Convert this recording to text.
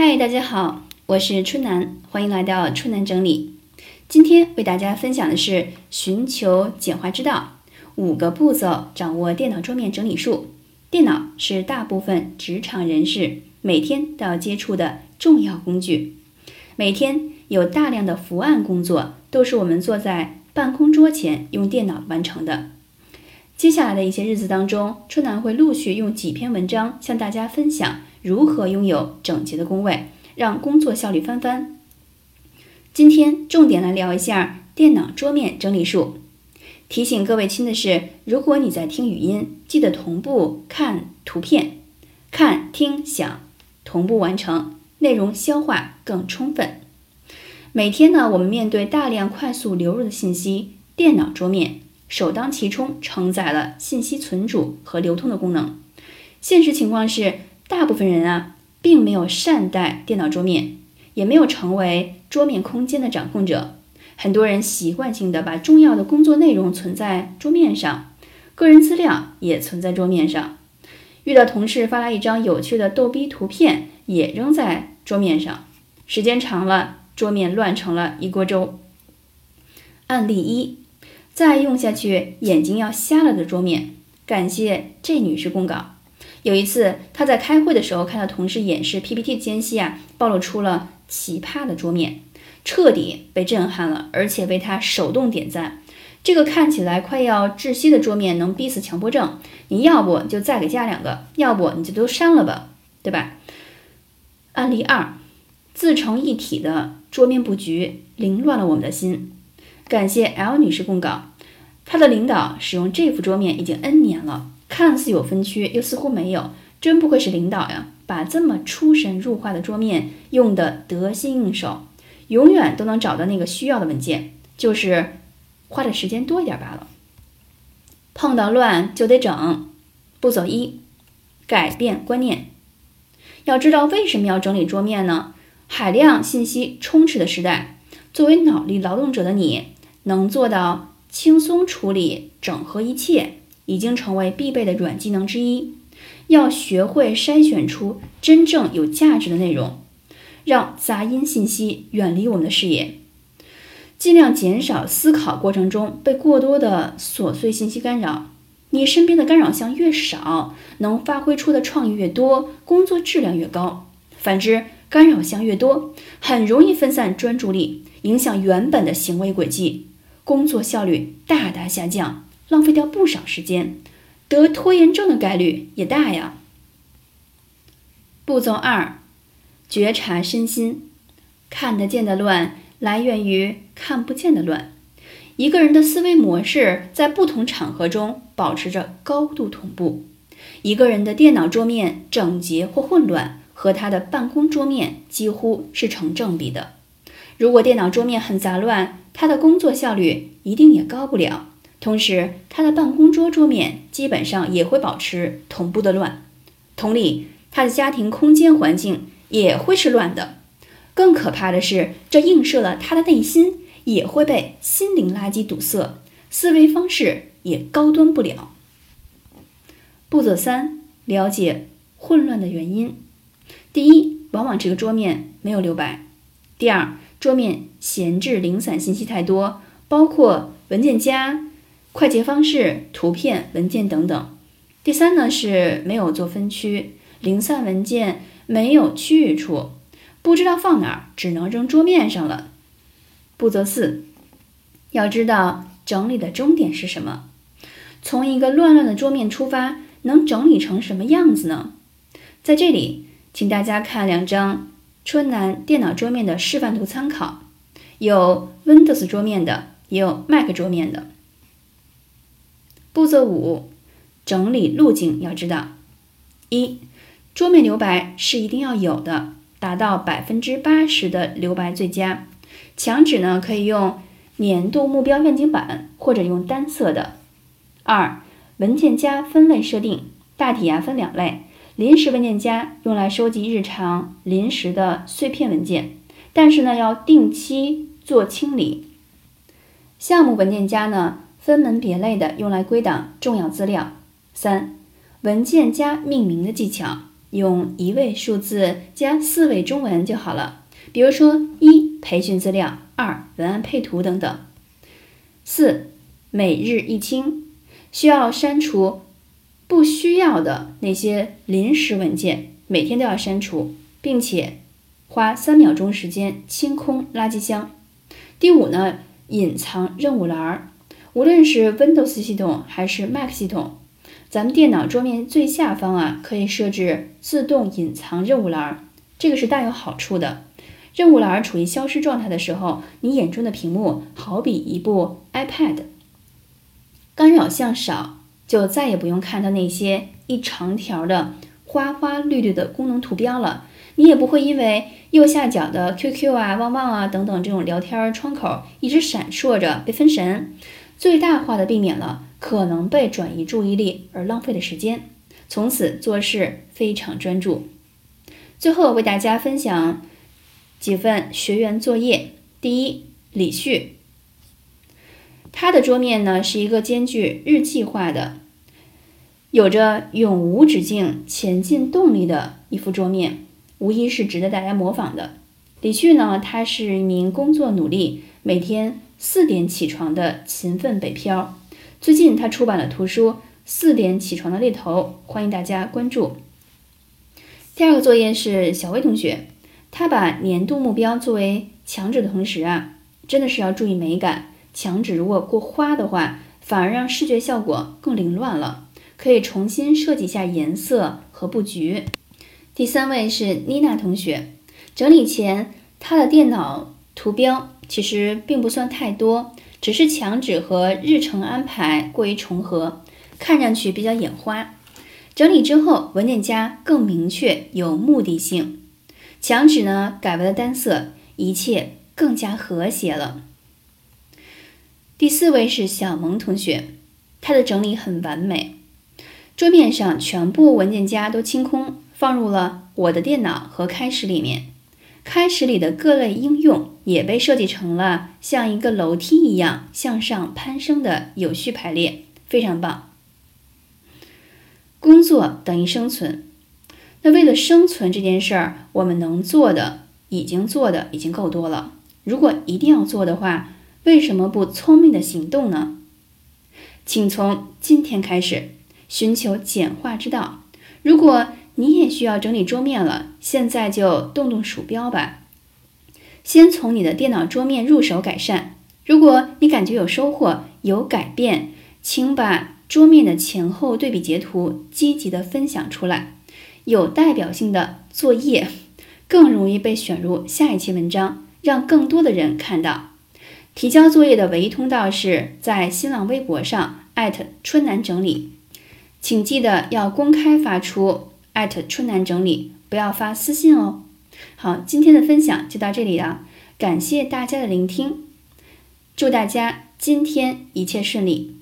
嗨，大家好，我是春楠，欢迎来到春楠整理。今天为大家分享的是寻求简化之道，五个步骤掌握电脑桌面整理术。电脑是大部分职场人士每天都要接触的重要工具，每天有大量的伏案工作都是我们坐在办公桌前用电脑完成的。接下来的一些日子当中，春楠会陆续用几篇文章向大家分享。如何拥有整洁的工位，让工作效率翻番？今天重点来聊一下电脑桌面整理术。提醒各位亲的是，如果你在听语音，记得同步看图片，看、听、想，同步完成，内容消化更充分。每天呢，我们面对大量快速流入的信息，电脑桌面首当其冲承载了信息存储和流通的功能。现实情况是。大部分人啊，并没有善待电脑桌面，也没有成为桌面空间的掌控者。很多人习惯性的把重要的工作内容存在桌面上，个人资料也存在桌面上。遇到同事发来一张有趣的逗逼图片，也扔在桌面上。时间长了，桌面乱成了一锅粥。案例一：再用下去，眼睛要瞎了的桌面。感谢这女士供稿。有一次，他在开会的时候看到同事演示 PPT 间隙啊，暴露出了奇葩的桌面，彻底被震撼了，而且为他手动点赞。这个看起来快要窒息的桌面能逼死强迫症，你要不就再给加两个，要不你就都删了吧，对吧？案例二，自成一体的桌面布局凌乱了我们的心。感谢 L 女士供稿，她的领导使用这幅桌面已经 N 年了。看似有分区，又似乎没有，真不愧是领导呀！把这么出神入化的桌面用得得心应手，永远都能找到那个需要的文件，就是花的时间多一点罢了。碰到乱就得整。步骤一：改变观念。要知道为什么要整理桌面呢？海量信息充斥的时代，作为脑力劳动者的你，能做到轻松处理、整合一切。已经成为必备的软技能之一，要学会筛选出真正有价值的内容，让杂音信息远离我们的视野，尽量减少思考过程中被过多的琐碎信息干扰。你身边的干扰项越少，能发挥出的创意越多，工作质量越高。反之，干扰项越多，很容易分散专注力，影响原本的行为轨迹，工作效率大大下降。浪费掉不少时间，得拖延症的概率也大呀。步骤二，觉察身心，看得见的乱来源于看不见的乱。一个人的思维模式在不同场合中保持着高度同步。一个人的电脑桌面整洁或混乱，和他的办公桌面几乎是成正比的。如果电脑桌面很杂乱，他的工作效率一定也高不了。同时，他的办公桌桌面基本上也会保持同步的乱。同理，他的家庭空间环境也会是乱的。更可怕的是，这映射了他的内心也会被心灵垃圾堵塞，思维方式也高端不了。步骤三：了解混乱的原因。第一，往往这个桌面没有留白；第二，桌面闲置零散信息太多，包括文件夹。快捷方式、图片、文件等等。第三呢是没有做分区，零散文件没有区域处，不知道放哪儿，只能扔桌面上了。步骤四，要知道整理的终点是什么。从一个乱乱的桌面出发，能整理成什么样子呢？在这里，请大家看两张春楠电脑桌面的示范图参考，有 Windows 桌面的，也有 Mac 桌面的。步骤五，整理路径要知道：一，桌面留白是一定要有的，达到百分之八十的留白最佳。墙纸呢可以用年度目标愿景板，或者用单色的。二，文件夹分类设定，大体啊分两类：临时文件夹用来收集日常临时的碎片文件，但是呢要定期做清理；项目文件夹呢。分门别类的用来归档重要资料。三、文件夹命名的技巧，用一位数字加四位中文就好了。比如说，一培训资料，二文案配图等等。四每日一清，需要删除不需要的那些临时文件，每天都要删除，并且花三秒钟时间清空垃圾箱。第五呢，隐藏任务栏儿，无论是 Windows 系统还是 Mac 系统。咱们电脑桌面最下方啊，可以设置自动隐藏任务栏，这个是大有好处的。任务栏处于消失状态的时候，你眼中的屏幕好比一部 iPad，干扰项少，就再也不用看到那些一长条的花花绿绿的功能图标了。你也不会因为右下角的 QQ 啊、旺旺啊等等这种聊天窗口一直闪烁着被分神，最大化的避免了。可能被转移注意力而浪费的时间，从此做事非常专注。最后为大家分享几份学员作业。第一，李旭，他的桌面呢是一个兼具日记化的，有着永无止境前进动力的一幅桌面，无疑是值得大家模仿的。李旭呢，他是一名工作努力、每天四点起床的勤奋北漂。最近他出版了图书《四点起床的猎头》，欢迎大家关注。第二个作业是小薇同学，他把年度目标作为墙纸的同时啊，真的是要注意美感。墙纸如果过花的话，反而让视觉效果更凌乱了，可以重新设计一下颜色和布局。第三位是妮娜同学，整理前他的电脑图标其实并不算太多。只是墙纸和日程安排过于重合，看上去比较眼花。整理之后，文件夹更明确有目的性，墙纸呢改为了单色，一切更加和谐了。第四位是小萌同学，他的整理很完美，桌面上全部文件夹都清空，放入了我的电脑和开始里面。开始里的各类应用也被设计成了像一个楼梯一样向上攀升的有序排列，非常棒。工作等于生存，那为了生存这件事儿，我们能做的已经做的已经够多了。如果一定要做的话，为什么不聪明的行动呢？请从今天开始寻求简化之道。如果你也需要整理桌面了，现在就动动鼠标吧。先从你的电脑桌面入手改善。如果你感觉有收获、有改变，请把桌面的前后对比截图积极的分享出来。有代表性的作业更容易被选入下一期文章，让更多的人看到。提交作业的唯一通道是在新浪微博上艾特春楠整理，请记得要公开发出。艾特春楠整理，不要发私信哦。好，今天的分享就到这里了，感谢大家的聆听，祝大家今天一切顺利。